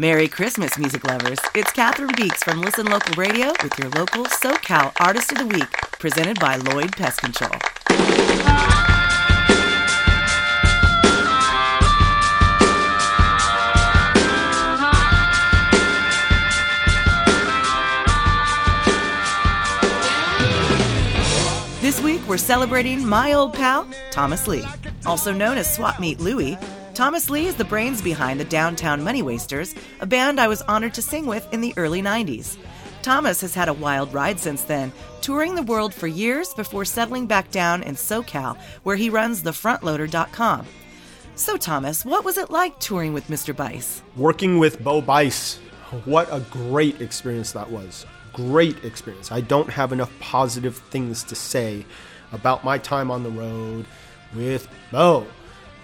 Merry Christmas, music lovers. It's Catherine Beeks from Listen Local Radio with your local SoCal Artist of the Week, presented by Lloyd Pest Control. This week, we're celebrating my old pal, Thomas Lee. Also known as Swap Meet Louie, Thomas Lee is the brains behind the Downtown Money Wasters, a band I was honored to sing with in the early 90s. Thomas has had a wild ride since then, touring the world for years before settling back down in SoCal, where he runs thefrontloader.com. So, Thomas, what was it like touring with Mr. Bice? Working with Bo Bice, what a great experience that was. Great experience. I don't have enough positive things to say about my time on the road with Bo.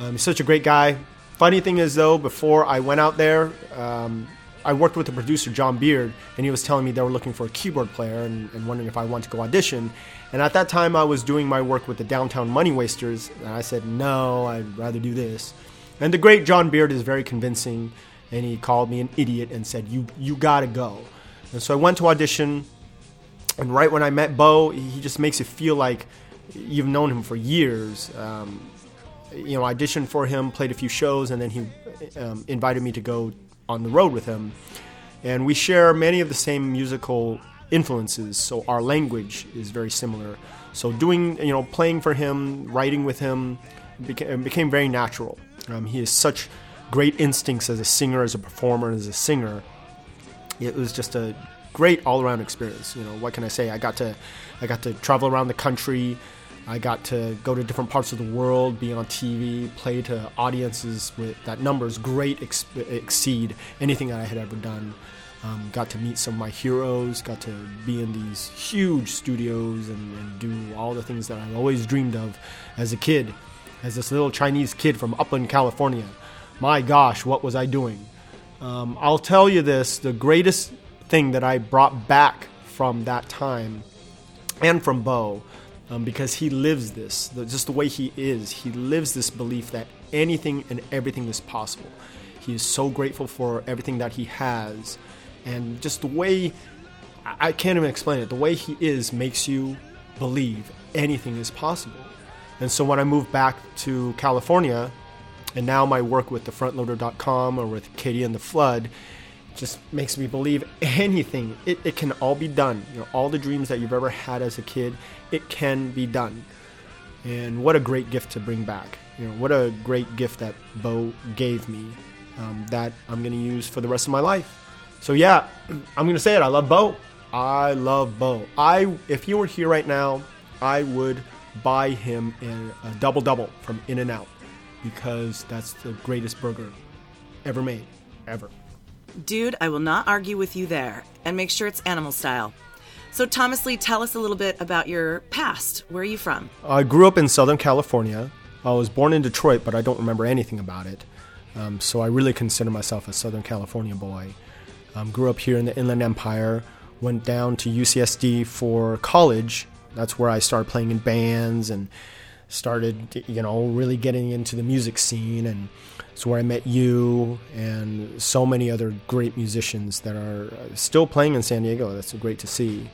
Um, he's such a great guy. Funny thing is, though, before I went out there, um, I worked with the producer, John Beard, and he was telling me they were looking for a keyboard player and, and wondering if I wanted to go audition. And at that time, I was doing my work with the Downtown Money Wasters, and I said, no, I'd rather do this. And the great John Beard is very convincing, and he called me an idiot and said, you, you gotta go. And so I went to audition, and right when I met Bo, he just makes you feel like you've known him for years. Um, you know, auditioned for him, played a few shows, and then he um, invited me to go on the road with him. And we share many of the same musical influences, so our language is very similar. So doing, you know, playing for him, writing with him became, became very natural. Um, he has such great instincts as a singer, as a performer, as a singer. It was just a great all-around experience. You know, what can I say? I got to, I got to travel around the country. I got to go to different parts of the world, be on TV, play to audiences with that numbers great ex- exceed anything that I had ever done. Um, got to meet some of my heroes, got to be in these huge studios and, and, do all the things that I've always dreamed of as a kid, as this little Chinese kid from Upland, California. My gosh, what was I doing? Um, I'll tell you this the greatest thing that I brought back from that time and from Bo um, because he lives this, the, just the way he is. He lives this belief that anything and everything is possible. He is so grateful for everything that he has, and just the way I, can't even explain it. The way he is makes you believe anything is possible. And so when I moved back to California, and now my work with thefrontloader.com or with Katie and the Flood just makes me believe anything. It, it can all be done. You know, all the dreams that you've ever had as a kid, it can be done. And what a great gift to bring back. You know, what a great gift that Bo gave me um, that I'm going to use for the rest of my life. So yeah, I'm going to say it. I love Bo. I love Bo. I if he were here right now, I would buy him a, a double double from In-N-Out because that's the greatest burger ever made, ever. Dude, I will not argue with you there. And make sure it's animal style. So, Thomas Lee, tell us a little bit about your past. Where are you from? I grew up in Southern California. I was born in Detroit, but I don't remember anything about it. Um, so, I really consider myself a Southern California boy. Um, grew up here in the Inland Empire, went down to UCSD for college. That's where I started playing in bands and started, you know, really getting into the music scene. And it's where I met you and so many other great musicians that are still playing in San Diego. That's great to see.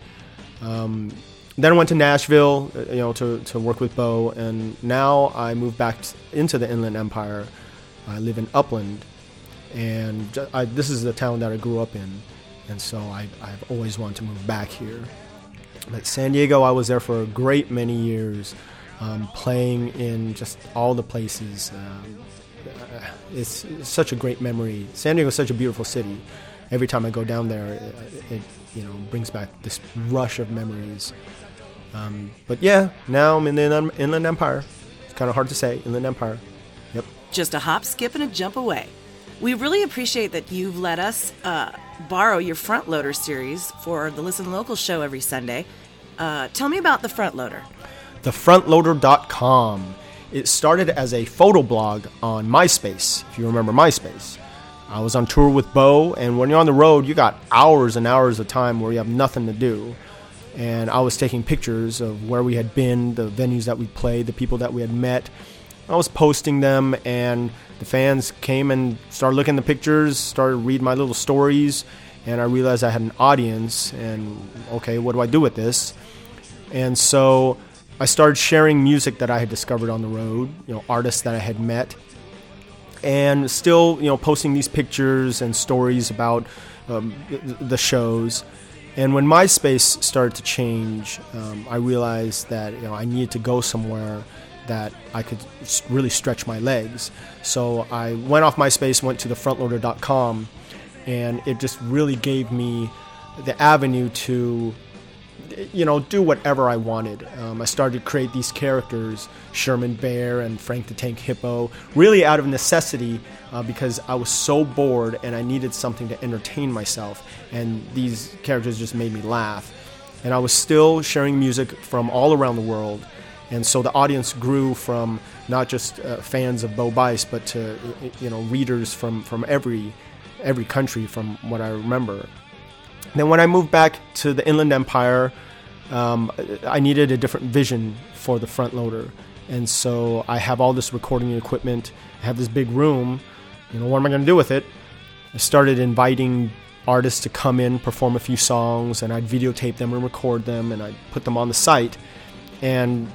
Um, then I went to Nashville, uh, you know, to, to work with Bo, and now I moved back into the Inland Empire. I live in Upland, and I, this is the town that I grew up in, and so I, I've always wanted to move back here. But San Diego, I was there for a great many years, um, playing in just all the places. Um, it's, it's, such a great memory. San Diego is such a beautiful city. Every time I go down there, it, it you know brings back this rush of memories. Um, but yeah, now I'm in the Inland Empire. It's kind of hard to say, Inland Empire. Yep. Just a hop, skip, and a jump away. We really appreciate that you've let us uh, borrow your Front Loader series for the Listen Local show every Sunday. Uh, tell me about the Front Loader. TheFrontloader.com it started as a photo blog on MySpace, if you remember MySpace. I was on tour with Bo, and when you're on the road, you got hours and hours of time where you have nothing to do. And I was taking pictures of where we had been, the venues that we played, the people that we had met. I was posting them, and the fans came and started looking at the pictures, started reading my little stories, and I realized I had an audience. And okay, what do I do with this? And so I started sharing music that I had discovered on the road, you know, artists that I had met, and still, you know, posting these pictures and stories about um, the shows. And when MySpace started to change, um, I realized that you know I needed to go somewhere that I could really stretch my legs. So I went off MySpace, went to the frontloader.com, and it just really gave me the avenue to you know, do whatever I wanted. Um, I started to create these characters, Sherman Bear and Frank the Tank Hippo, really out of necessity uh, because I was so bored and I needed something to entertain myself. And these characters just made me laugh. And I was still sharing music from all around the world. And so the audience grew from not just uh, fans of Bo Bice, but to you know readers from, from every every country, from what I remember. Then when I moved back to the Inland Empire, um, I needed a different vision for the front loader. And so I have all this recording equipment. I have this big room. You know, what am I going to do with it? I started inviting artists to come in, perform a few songs, and I'd videotape them and record them, and I'd put them on the site. And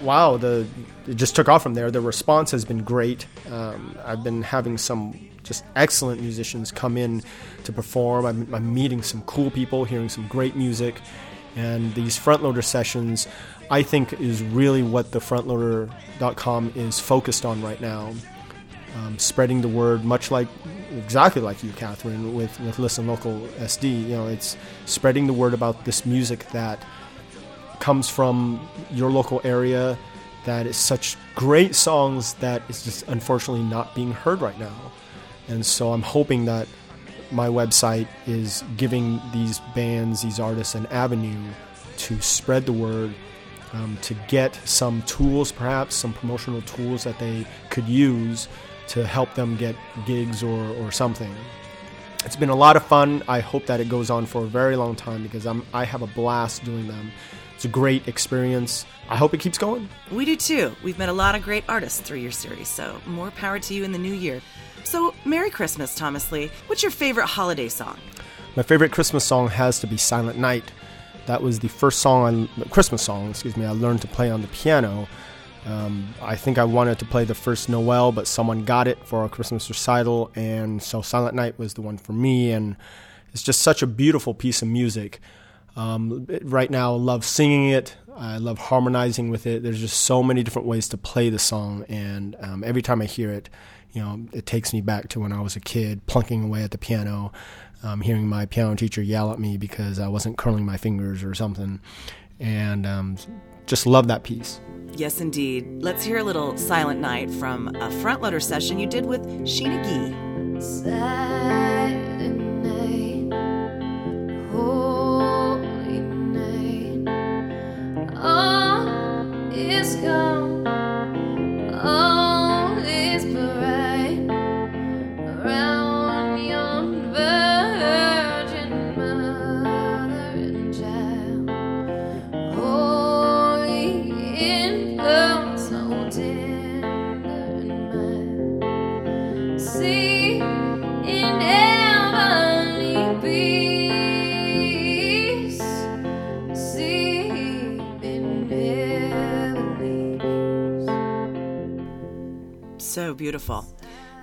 wow, the it just took off from there. The response has been great. Um, I've been having some just excellent musicians come in to perform. I'm, I'm meeting some cool people, hearing some great music, and these frontloader sessions, I think, is really what the frontloader.com is focused on right now. Um, spreading the word, much like exactly like you, Catherine, with, with Listen Local SD. You know, it's spreading the word about this music that comes from your local area, that is such great songs that is just unfortunately not being heard right now. And so I'm hoping that my website is giving these bands, these artists, an avenue to spread the word, um, to get some tools, perhaps some promotional tools that they could use to help them get gigs or, or something. It's been a lot of fun. I hope that it goes on for a very long time because I'm, I have a blast doing them. It's a great experience. I hope it keeps going. We do too. We've met a lot of great artists through your series, so more power to you in the new year. So, Merry Christmas, Thomas Lee. What's your favorite holiday song? My favorite Christmas song has to be Silent Night. That was the first song, I, Christmas song, excuse me, I learned to play on the piano. Um, I think I wanted to play the first Noel, but someone got it for a Christmas recital, and so Silent Night was the one for me. And it's just such a beautiful piece of music. Um, right now, I love singing it. I love harmonizing with it. There's just so many different ways to play the song, and um, every time I hear it, you know, it takes me back to when I was a kid, plunking away at the piano, um, hearing my piano teacher yell at me because I wasn't curling my fingers or something, and um, just love that piece. Yes, indeed. Let's hear a little Silent Night from a frontloader session you did with Sheena Gee. Silent Beautiful.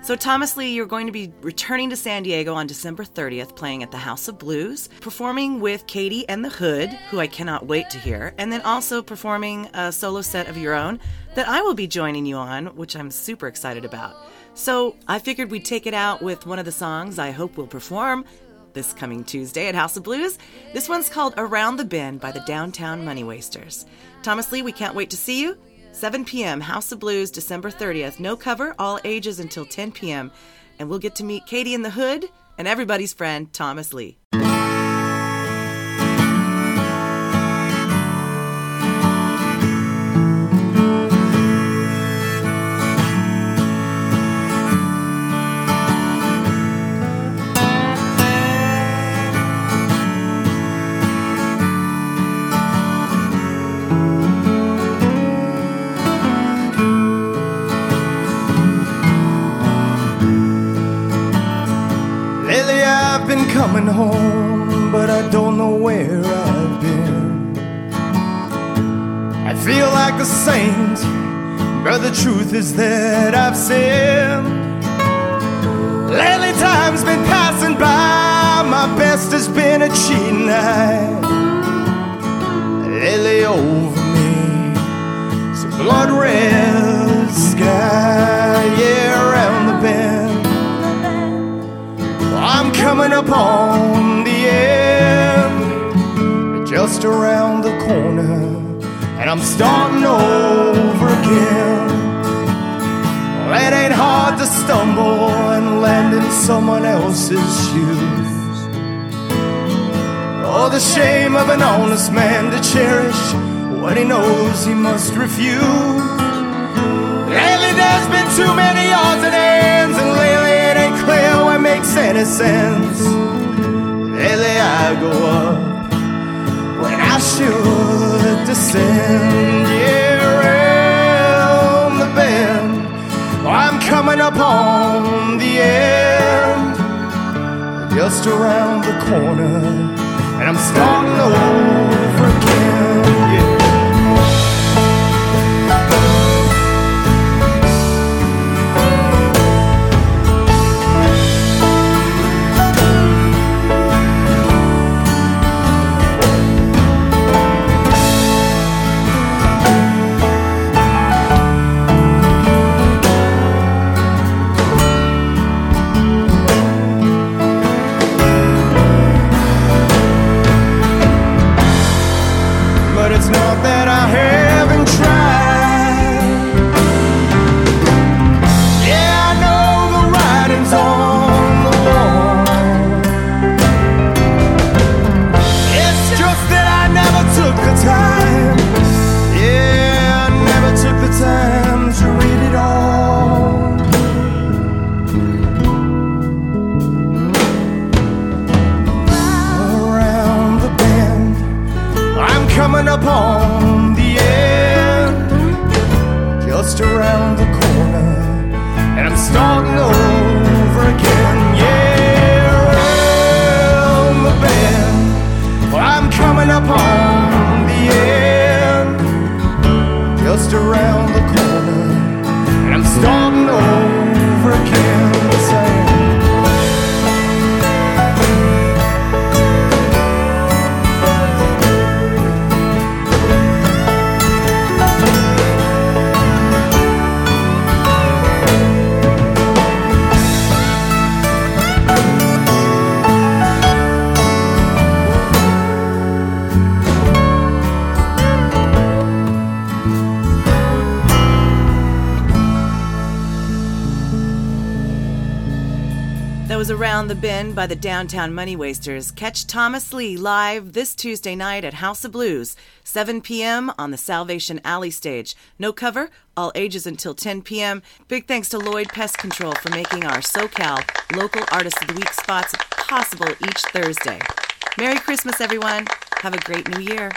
So, Thomas Lee, you're going to be returning to San Diego on December 30th, playing at the House of Blues, performing with Katie and the Hood, who I cannot wait to hear, and then also performing a solo set of your own that I will be joining you on, which I'm super excited about. So, I figured we'd take it out with one of the songs I hope we'll perform this coming Tuesday at House of Blues. This one's called Around the Bend by the Downtown Money Wasters. Thomas Lee, we can't wait to see you. 7 p.m., House of Blues, December 30th. No cover, all ages until 10 p.m. And we'll get to meet Katie in the Hood and everybody's friend, Thomas Lee. A saint, but the truth is that I've sinned. Lately, time's been passing by, my best has been a cheating night. Lately, over me, some blood red sky, yeah, around the bend. I'm coming up on the end, just around the corner, I'm starting over again. Well, it ain't hard to stumble and land in someone else's shoes. Oh, the shame of an honest man to cherish what he knows he must refuse. Lately, there's been too many odds and ends, and lately it ain't clear what makes any sense. Lately, I go up when I should just around the corner, and I'm starting over I'm coming up on the end, just around the corner, and I'm starting over again. Yeah, around the bend, I'm coming upon the end, just around the corner, and I'm starting over That was Around the Bend by the Downtown Money Wasters. Catch Thomas Lee live this Tuesday night at House of Blues, 7 p.m. on the Salvation Alley stage. No cover, all ages until 10 p.m. Big thanks to Lloyd Pest Control for making our SoCal Local Artist of the Week spots possible each Thursday. Merry Christmas, everyone. Have a great new year.